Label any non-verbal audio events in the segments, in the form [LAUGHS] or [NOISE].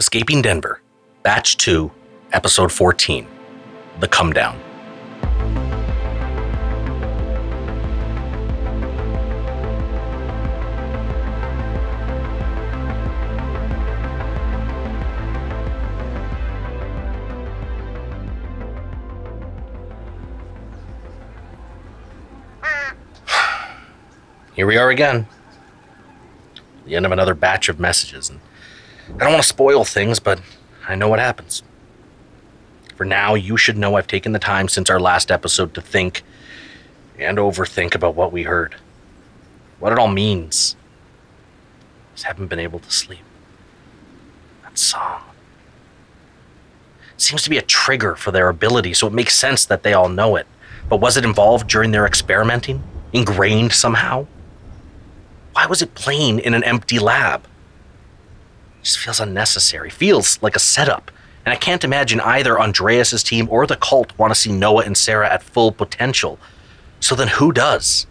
Escaping Denver, Batch 2, Episode 14 The Come Down. [SIGHS] Here we are again. The end of another batch of messages, and I don't want to spoil things, but I know what happens. For now, you should know I've taken the time since our last episode to think and overthink about what we heard. What it all means. Just haven't been able to sleep. That song. seems to be a trigger for their ability, so it makes sense that they all know it. But was it involved during their experimenting? Ingrained somehow? Why was it playing in an empty lab? Just feels unnecessary, feels like a setup. And I can't imagine either Andreas's team or the cult want to see Noah and Sara at full potential. So then who does?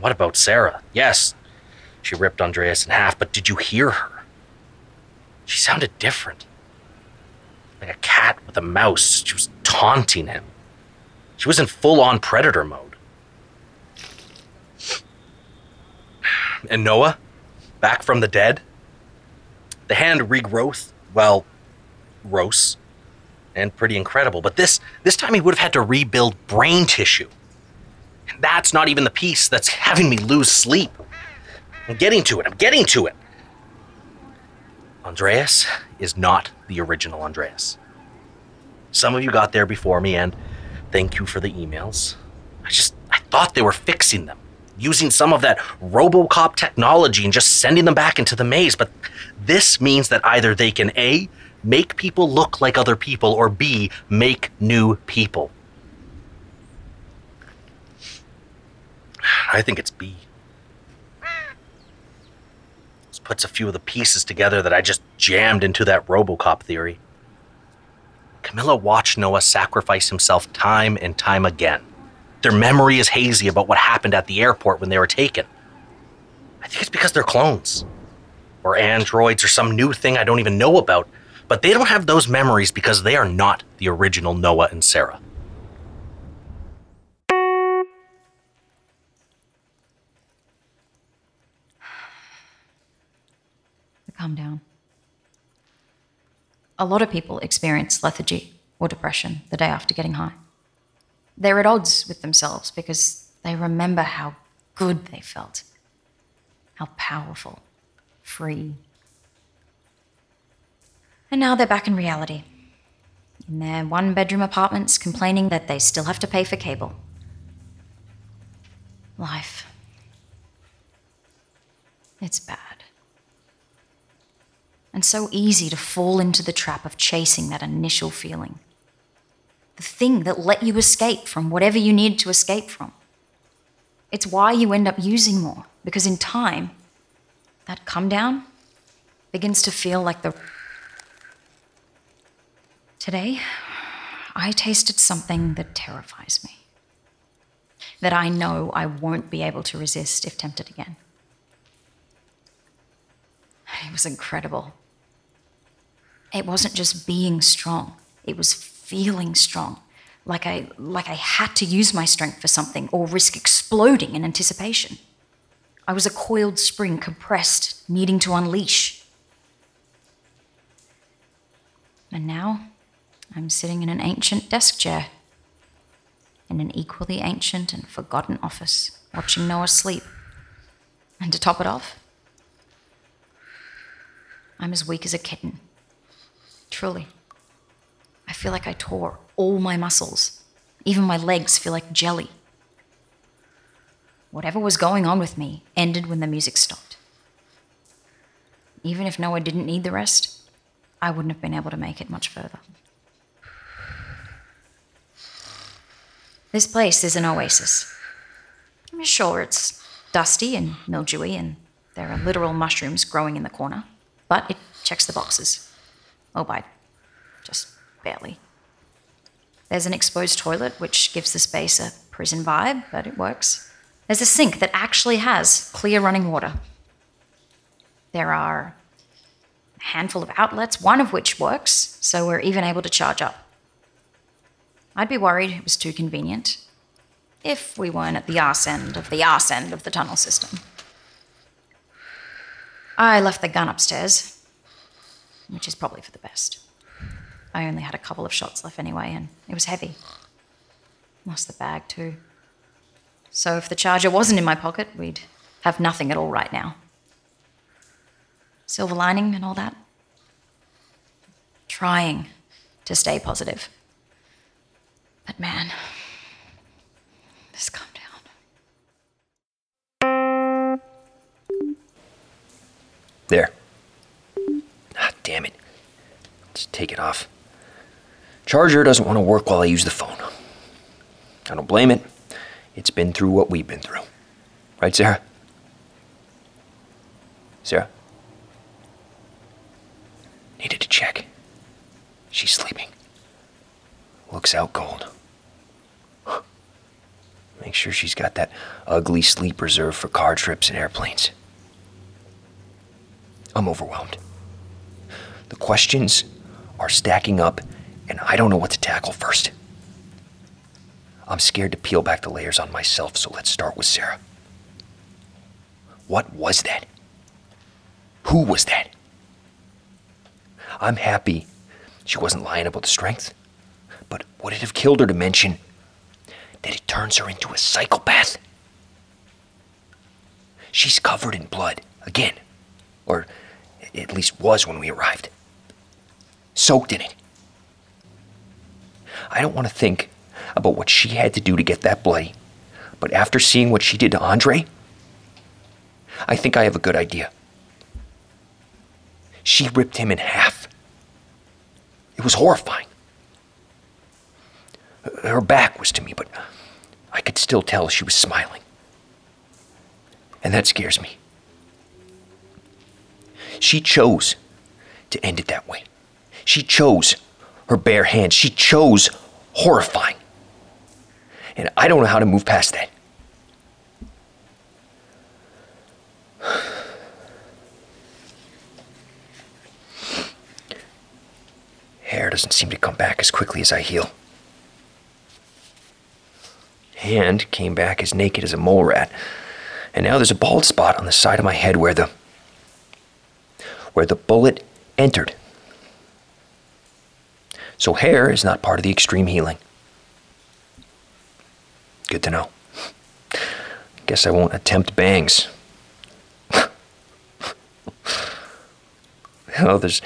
What about Sara? Yes, she ripped Andreas in half, but did you hear her? She sounded different. Like a cat with a mouse. She was taunting him. She was in full on predator mode. And Noah? Back from the dead? The hand regrowth, well, gross and pretty incredible. But this this time he would have had to rebuild brain tissue. And that's not even the piece that's [LAUGHS] having me lose sleep. I'm getting to it. I'm getting to it. Andreas is not the original Andreas. Some of you got there before me, and thank you for the emails. I just I thought they were fixing them using some of that Robocop technology and just sending them back into the maze. But this means that either they can A, make people look like other people, or B, make new people. I think it's B. This puts a few of the pieces together that I just jammed into that Robocop theory. Camilla watched Noah sacrifice himself time and time again. Their memory is hazy about what happened at the airport when they were taken. I think it's because they're clones. Or androids or some new thing I don't even know about. But they don't have those memories because they are not the original Noah and Sara. Calm down. A lot of people experience lethargy or depression the day after getting high. They're at odds with themselves because they remember how good they felt, how powerful, free. And now they're back in reality, in their one bedroom apartments, complaining that they still have to pay for cable. Life. It's bad. And so easy to fall into the trap of chasing that initial feeling the thing that let you escape from whatever you need to escape from. It's why you end up using more, because in time, that come down begins to feel like the. Today, I tasted something that terrifies me, that I know I won't be able to resist if tempted again. It was incredible. It wasn't just being strong, it was feeling strong, like I, like I had to use my strength for something or risk exploding in anticipation. I was a coiled spring, compressed, needing to unleash. And now I'm sitting in an ancient desk chair in an equally ancient and forgotten office, watching Noah sleep. And to top it off, I'm as weak as a kitten. Truly. I feel like I tore all my muscles. Even my legs feel like jelly. Whatever was going on with me ended when the music stopped. Even if Noah didn't need the rest, I wouldn't have been able to make it much further. This place is an oasis. I'm sure it's dusty and mildewy, and there are literal mushrooms growing in the corner, but it checks the boxes. Oh, by just barely. There's an exposed toilet, which gives the space a prison vibe, but it works. There's a sink that actually has clear running water. There are a handful of outlets, one of which works, so we're even able to charge up. I'd be worried it was too convenient if we weren't at the arse end of the arse end of the tunnel system. I left the gun upstairs, which is probably for the best. I only had a couple of shots left anyway, and it was heavy. Lost the bag too. So if the charger wasn't in my pocket, we'd have nothing at all right now. Silver lining and all that. Trying to stay positive. But man, just calm down. There. Ah, damn it. Let's take it off. Charger doesn't want to work while I use the phone. I don't blame it. It's been through what we've been through. Right, Sara? Sara? Needed to check. She's sleeping. Looks out cold. [SIGHS] Make sure she's got that ugly sleep reserved for car trips and airplanes. I'm overwhelmed. The questions are stacking up, and I don't know what to tackle first. I'm scared to peel back the layers on myself, so let's start with Sara. What was that? Who was that? I'm happy she wasn't lying about the strength, but would it have killed her to mention that it turns her into a psychopath? She's covered in blood, again. Or at least was when we arrived. Soaked in it. I don't want to think about what she had to do to get that bloody, but after seeing what she did to Andre, I think I have a good idea. She ripped him in half. It was horrifying. Her back was to me, but I could still tell she was smiling. And that scares me. She chose to end it that way. She chose her bare hands. She chose horrifying. And I don't know how to move past that. Hair doesn't seem to come back as quickly as I heal. Hand came back as naked as a mole rat. And now there's a bald spot on the side of my head where the where the bullet entered. So hair is not part of the extreme healing. Good to know. Guess I won't attempt bangs. [LAUGHS] well, there's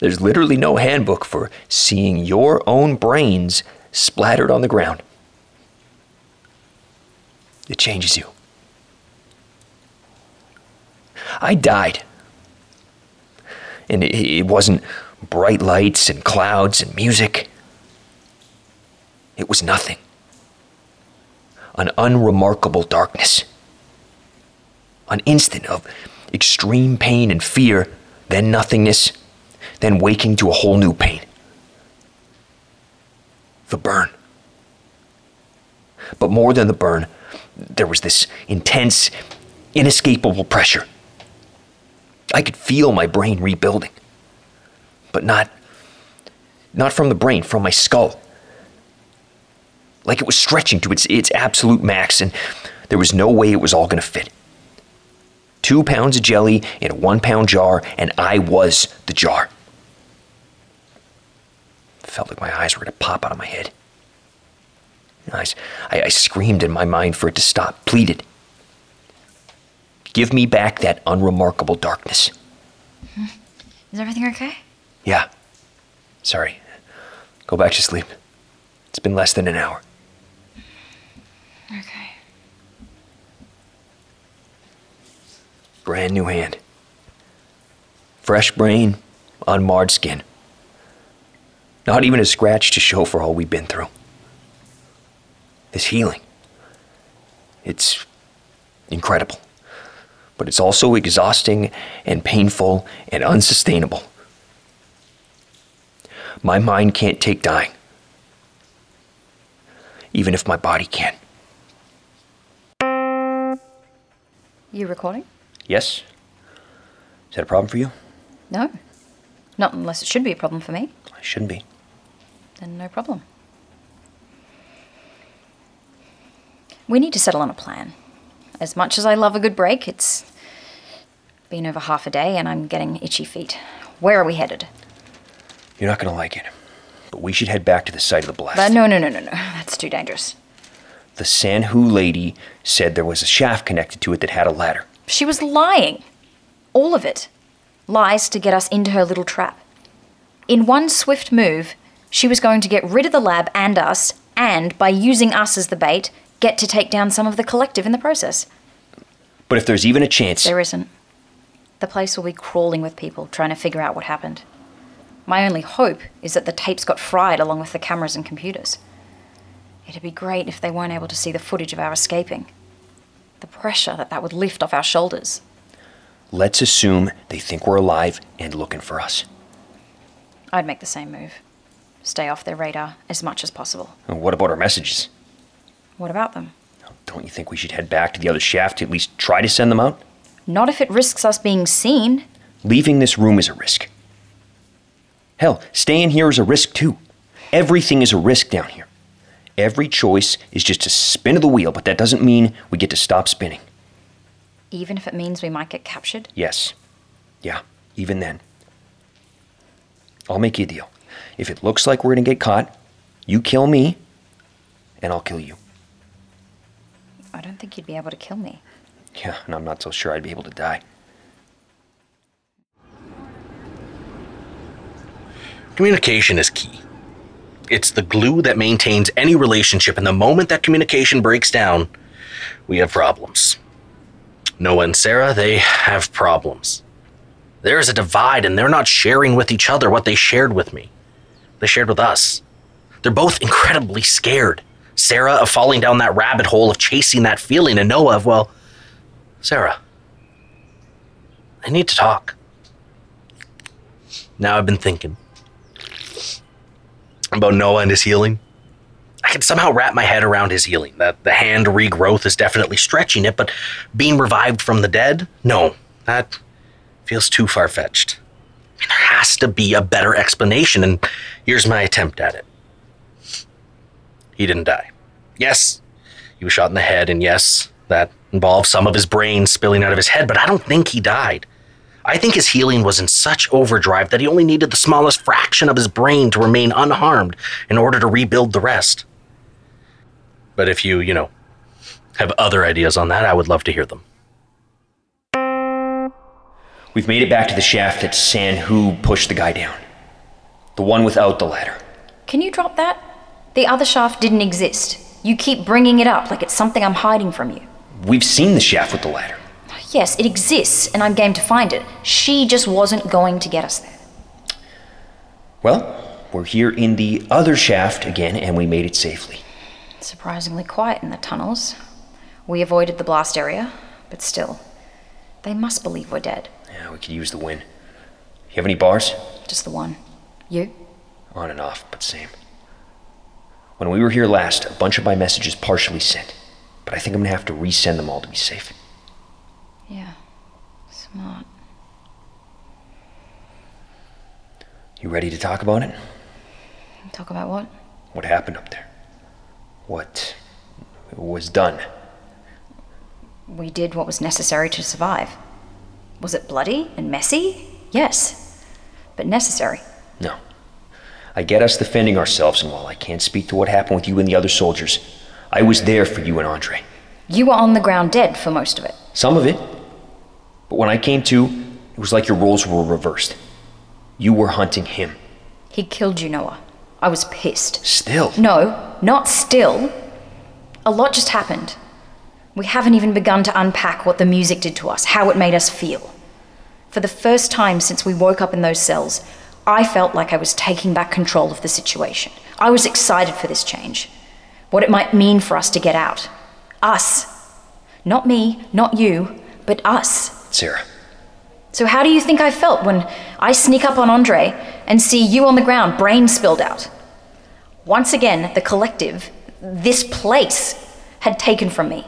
there's literally no handbook for seeing your own brains splattered on the ground. It changes you. I died. And it, it wasn't bright lights and clouds and music. It was nothing. An unremarkable darkness. An instant of extreme pain and fear, then nothingness, then waking to a whole new pain. The burn. But more than the burn, there was this intense, inescapable pressure. I could feel my brain rebuilding, but not not from the brain, from my skull. Like it was stretching to its its absolute max, and there was no way it was all going to fit. Two pounds of jelly in a one pound jar, and I was the jar. Felt like my eyes were to pop out of my head. I, I, I screamed in my mind for it to stop, pleaded. Give me back that unremarkable darkness. Hmm. Is everything okay? Yeah. Sorry. Go back to sleep. It's been less than an hour. Okay. Brand new hand. Fresh brain, unmarred skin. Not even a scratch to show for all we've been through. This healing. It's incredible. But it's also exhausting and painful and unsustainable. My mind can't take dying, even if my body can. You recording? Yes? Is that a problem for you? No. Not unless it should be a problem for me. It shouldn't be. Then no problem. We need to settle on a plan. As much as I love a good break, it's been over half a day and I'm getting itchy feet. Where are we headed? You're not gonna like it. But we should head back to the site of the blast. Uh, no, no, no, no, no. That's too dangerous. The Sanhu lady said there was a shaft connected to it that had a ladder. She was lying. All of it. Lies to get us into her little trap. In one swift move, she was going to get rid of the lab and us, and by using us as the bait, get to take down some of the collective in the process. But if there's even a chance, There isn't. The place will be crawling with people trying to figure out what happened. My only hope is that the tapes got fried along with the cameras and computers. It'd be great if they weren't able to see the footage of our escaping. The pressure that that would lift off our shoulders. let's assume they think we're alive and looking for us. I'd make the same move. Stay off their radar as much as possible. And what about our messages? What about them? Don't you think we should head back to the other shaft to at least try to send them out? Not if it risks us being seen. Leaving this room is a risk. Hell, staying here is a risk too. Everything is a risk down here. Every choice is just a spin of the wheel, but that doesn't mean we get to stop spinning. Even if it means we might get captured. Yes. Yeah, even then. I'll make you a deal. If it looks like we're gonna get caught, you kill me, and I'll kill you. I don't think you'd be able to kill me. Yeah, and I'm not so sure I'd be able to die. Communication is key. It's the glue that maintains any relationship, and the moment that communication breaks down, we have problems. Noah and Sara, they have problems. There is a divide, and they're not sharing with each other what they shared with me. They shared with us. They're both incredibly scared. Sara of falling down that rabbit hole of chasing that feeling, and Noah of, well, Sara, I need to talk. Now I've been thinking about Noah and his healing. I can somehow wrap my head around his healing. That the hand regrowth is definitely stretching it, but being revived from the dead, no, that feels too far fetched. There has to be a better explanation, and here's my attempt at it. He didn't die. Yes, he was shot in the head, and yes, that involved some of his brain spilling out of his head, but I don't think he died. I think his healing was in such overdrive that he only needed the smallest fraction of his brain to remain unharmed in order to rebuild the rest. But if you, you know, have other ideas on that, I would love to hear them. We've made it back to the shaft that San Hu pushed the guy down. The one without the ladder. Can you drop that? The other shaft didn't exist. You keep bringing it up like it's something I'm hiding from you. We've seen the shaft with the ladder. Yes, it exists, and I'm game to find it. She just wasn't going to get us there. Well, we're here in the other shaft again, and we made it safely. Surprisingly quiet in the tunnels. We avoided the blast area, but still, they must believe we're dead. Yeah, we could use the wind. You have any bars? Just the one. You? On and off, but same. When we were here last, a bunch of my messages partially sent, but I think I'm gonna have to resend them all to be safe. Yeah. Smart. You ready to talk about it? Talk about what? What happened up there? What was done? We did what was necessary to survive. Was it bloody and messy? Yes. But necessary. No. I get us defending ourselves, and while I can't speak to what happened with you and the other soldiers, I was there for you and Andre. You were on the ground dead for most of it. Some of it. But when I came to, it was like your roles were reversed. You were hunting him. He killed you, Noah. I was pissed. Still. No, not still. A lot just happened. We haven't even begun to unpack what the music did to us, how it made us feel. For the first time since we woke up in those cells, I felt like I was taking back control of the situation. I was excited for this change, what it might mean for us to get out. Us. Not me, not you, but us. Sara, So, how do you think I felt when I sneak up on Andre and see you on the ground, brain spilled out? Once again, the collective, this place, had taken from me.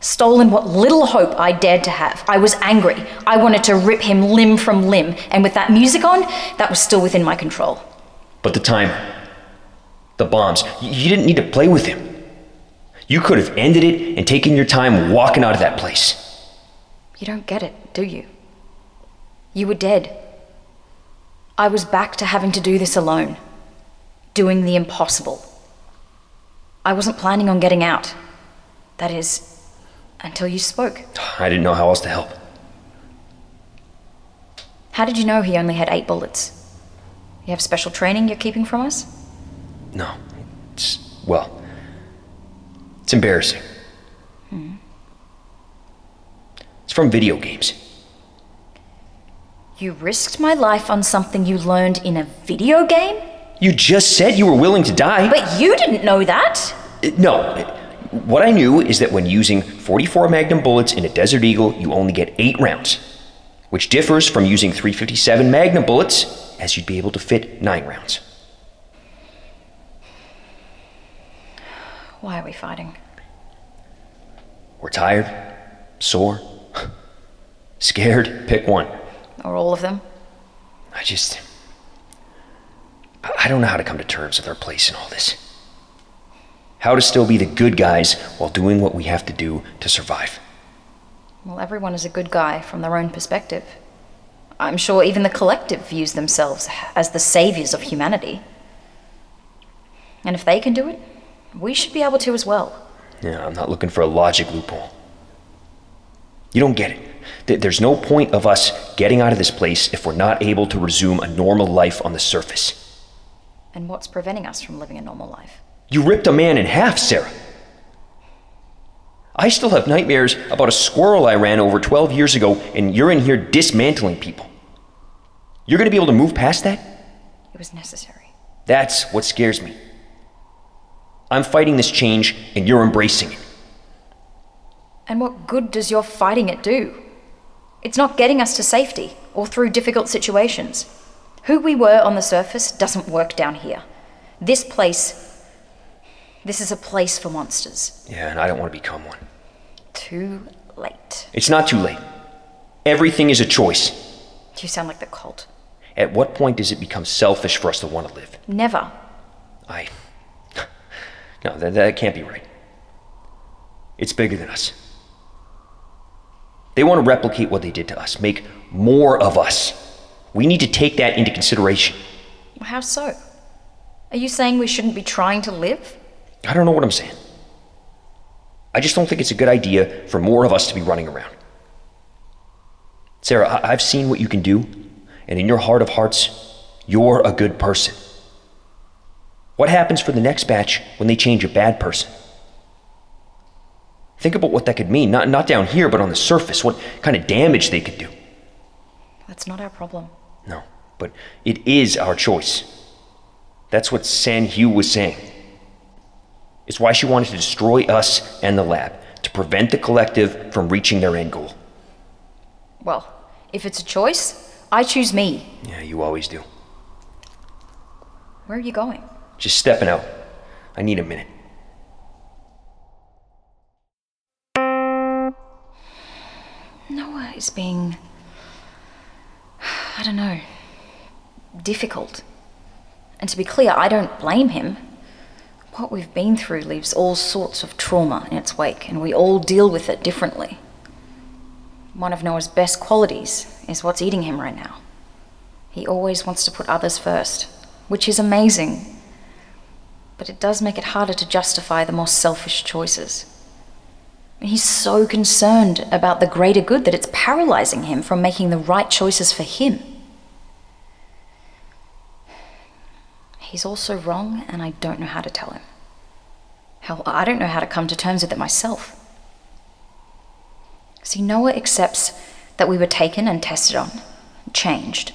Stolen what little hope I dared to have. I was angry. I wanted to rip him limb from limb, and with that music on, that was still within my control. but the time, the bombs, you didn't need to play with him. You could have ended it and taken your time walking out of that place. You don't get it, do you? You were dead. I was back to having to do this alone, doing the impossible. I wasn't planning on getting out. That is, until you spoke. I didn't know how else to help. How did you know he only had eight bullets? You have special training you're keeping from us? No, it's, well, it's embarrassing. It's from video games. You risked my life on something you learned in a video game? You just said you were willing to die. But you didn't know that! Uh, No. What I knew is that when using 44 Magnum bullets in a Desert Eagle, you only get 8 rounds, which differs from using 357 Magnum bullets, as you'd be able to fit 9 rounds. Why are we fighting? We're tired, sore, scared, pick one. Or all of them? I just. I don't know how to come to terms with our place in all this. How to still be the good guys while doing what we have to do to survive. Well, everyone is a good guy from their own perspective. I'm sure even the collective views themselves as the saviors of humanity. And if they can do it, we should be able to as well. Yeah, I'm not looking for a logic loophole. You don't get it. Th- There's no point of us getting out of this place if we're not able to resume a normal life on the surface. And what's preventing us from living a normal life? You ripped a man in half, Sara. I still have nightmares about a squirrel I ran over 12 years ago, and you're in here dismantling people. You're gonna be able to move past that? It was necessary. That's what scares me. I'm fighting this change, and you're embracing it. And what good does your fighting it do? It's not getting us to safety or through difficult situations. Who we were on the surface doesn't work down here. This place. This is a place for monsters. Yeah, and I don't want to become one. Too late. It's not too late. Everything is a choice. You sound like the cult. At what point does it become selfish for us to want to live? Never. I. [LAUGHS] No, that, that can't be right. It's bigger than us. They want to replicate what they did to us, make more of us. We need to take that into consideration. How so? Are you saying we shouldn't be trying to live? I don't know what I'm saying. I just don't think it's a good idea for more of us to be running around. Sara, I- I've seen what you can do, and in your heart of hearts, you're a good person. What happens for the next batch when they change a bad person? Think about what that could mean, not, not down here, but on the surface, what kind of damage they could do. That's not our problem. No, but it is our choice. That's what San Hugh was saying. It's why she wanted to destroy us and the lab, to prevent the collective from reaching their end goal. Well, if it's a choice, I choose me. Yeah, you always do. Where are you going? Just stepping out. I need a minute. Is being. I don't know. difficult. And to be clear, I don't blame him. What we've been through leaves all sorts of trauma in its wake, and we all deal with it differently. One of Noah's best qualities is what's eating him right now. He always wants to put others first, which is amazing. But it does make it harder to justify the more selfish choices. He's so concerned about the greater good that it's paralyzing him from making the right choices for him. He's also wrong, and I don't know how to tell him. Hell, I don't know how to come to terms with it myself. See, Noah accepts that we were taken and tested on, changed.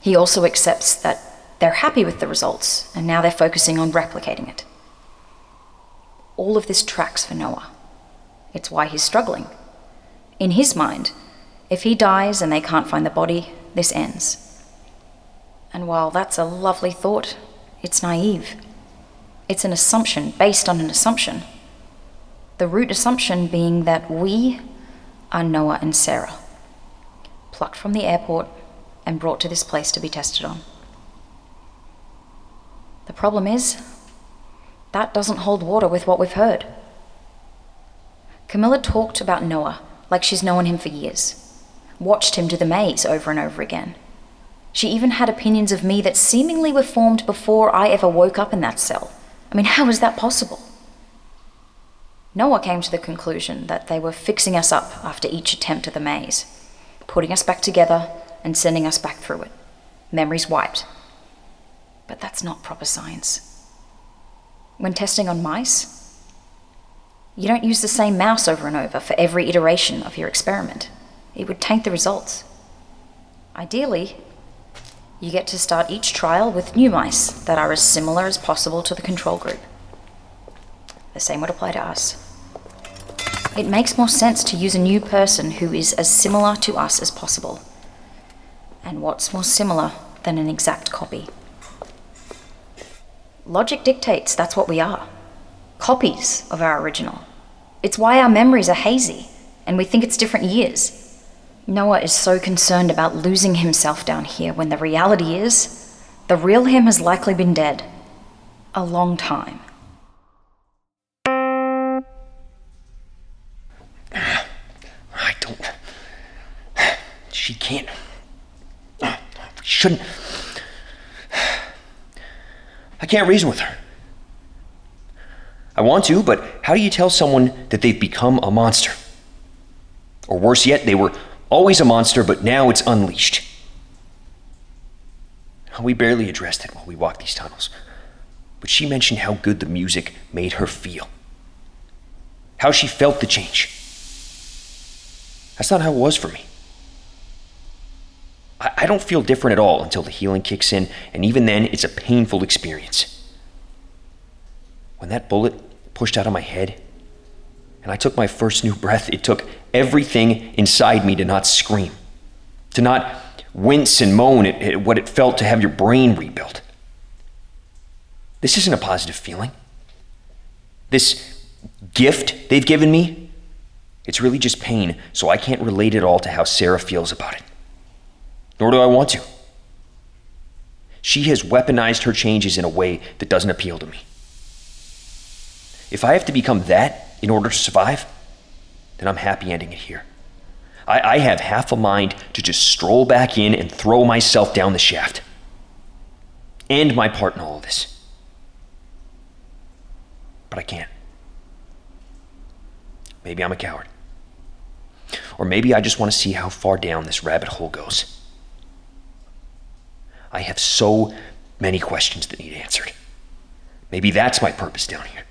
He also accepts that They're happy with the results, and now they're focusing on replicating it. All of this tracks for Noah. It's why he's struggling. In his mind, if he dies and they can't find the body, this ends. And while that's a lovely thought, it's naive. It's an assumption based on an assumption. The root assumption being that we are Noah and Sara, plucked from the airport and brought to this place to be tested on. The problem is, that doesn't hold water with what we've heard. Camilla talked about Noah like she's known him for years, watched him do the maze over and over again. She even had opinions of me that seemingly were formed before I ever woke up in that cell. I mean, how is that possible? Noah came to the conclusion that they were fixing us up after each attempt at the maze, putting us back together and sending us back through it. Memories wiped. But that's not proper science. When testing on mice, you don't use the same mouse over and over for every iteration of your experiment. It would taint the results. Ideally, you get to start each trial with new mice that are as similar as possible to the control group. The same would apply to us. It makes more sense to use a new person who is as similar to us as possible. And what's more similar than an exact copy? Logic dictates that's what we are copies of our original. It's why our memories are hazy and we think it's different years. Noah is so concerned about losing himself down here when the reality is the real him has likely been dead a long time. [SIGHS] I don't. She can't. We shouldn't. [SIGHS] I can't reason with her. I want to, but how do you tell someone that they've become a monster? Or worse yet, they were always a monster, but now it's unleashed. We barely addressed it while we walked these tunnels, but she mentioned how good the music made her feel, how she felt the change. That's not how it was for me. I, I don't feel different at all until the healing kicks in, and even then, it's a painful experience. When that bullet pushed out of my head and I took my first new breath, it took everything inside me to not scream, to not wince and moan at, at what it felt to have your brain rebuilt. This isn't a positive feeling. This gift they've given me, it's really just pain, so I can't relate it all to how Sara feels about it. Nor do I want to. She has weaponized her changes in a way that doesn't appeal to me. If I have to become that in order to survive, then I'm happy ending it here. I, I have half a mind to just stroll back in and throw myself down the shaft. And my part in all of this. But I can't. Maybe I'm a coward. Or maybe I just want to see how far down this rabbit hole goes. I have so many questions that need answered. Maybe that's my purpose down here.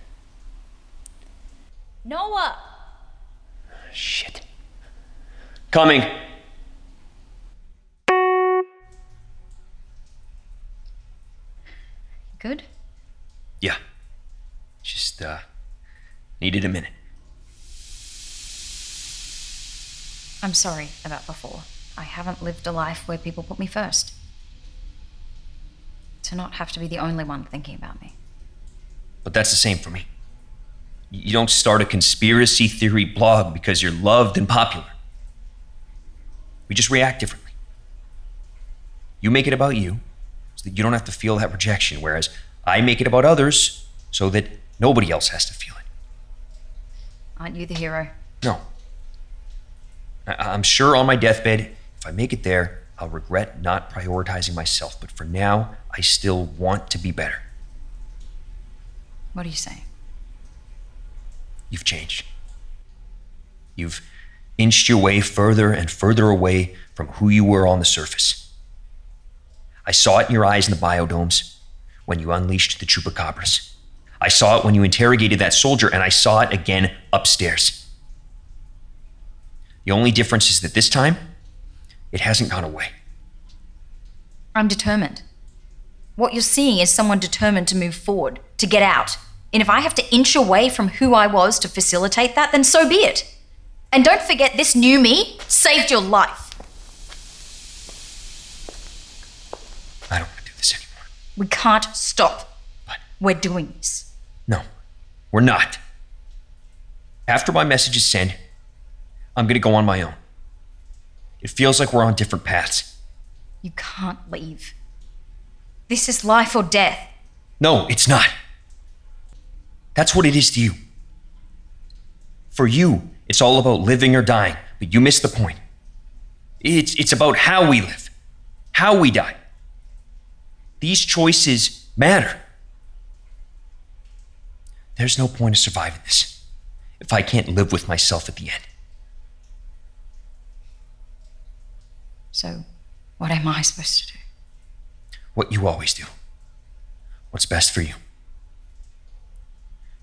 Noah! Shit. Coming. Good? Yeah. Just, uh, needed a minute. I'm sorry about before. I haven't lived a life where people put me first. To not have to be the only one thinking about me. But that's the same for me. You don't start a conspiracy theory blog because you're loved and popular. We just react differently. You make it about you so that you don't have to feel that rejection, whereas I make it about others so that nobody else has to feel it. Aren't you the hero? No. I- I'm sure on my deathbed, if I make it there, I'll regret not prioritizing myself, but for now, I still want to be better. What are you saying? You've changed. You've inched your way further and further away from who you were on the surface. I saw it in your eyes in the biodomes when you unleashed the chupacabras. I saw it when you interrogated that soldier, and I saw it again upstairs. The only difference is that this time, it hasn't gone away. I'm determined. What you're seeing is someone determined to move forward, to get out. And if I have to inch away from who I was to facilitate that, then so be it. And don't forget, this new me saved your life. I don't want to do this anymore. We can't stop. But We're doing this. no, we're not. After my message is sent, I'm going to go on my own. It feels like we're on different paths. You can't leave. This is life or death. No, it's not. That's what it is to you. For you, it's all about living or dying, but you miss the point. It's, it's about how we live, how we die. These choices matter. There's no point of surviving this if I can't live with myself at the end. So, what am I supposed to do? What you always do. What's best for you.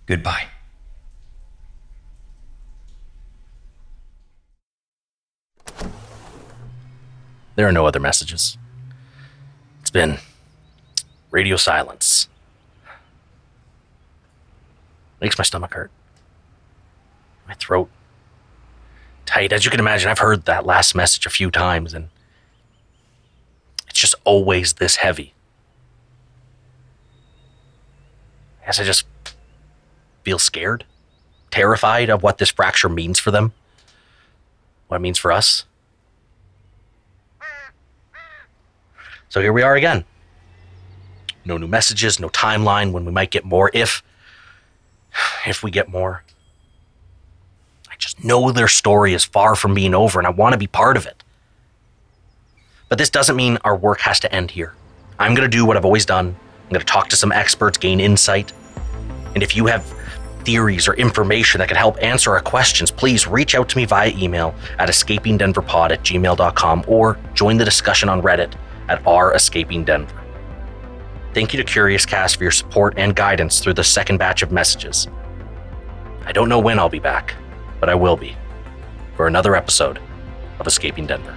Goodbye. There are no other messages. It's been radio silence. Makes my stomach hurt. My throat tight. As you can imagine, I've heard that last message a few times and it's just always this heavy. I guess I just feel scared, terrified of what this fracture means for them, what it means for us. So here we are again. No new messages, no timeline when we might get more if if we get more. I just know their story is far from being over and I want to be part of it. But this doesn't mean our work has to end here. I'm going to do what I've always done. I'm going to talk to some experts, gain insight. And if you have theories or information that could help answer our questions, please reach out to me via email at escapingdenverpod at gmail.com or join the discussion on Reddit at r escaping denver. Thank you to Curiouscast for your support and guidance through the second batch of messages. I don't know when I'll be back, but I will be for another episode of Escaping Denver.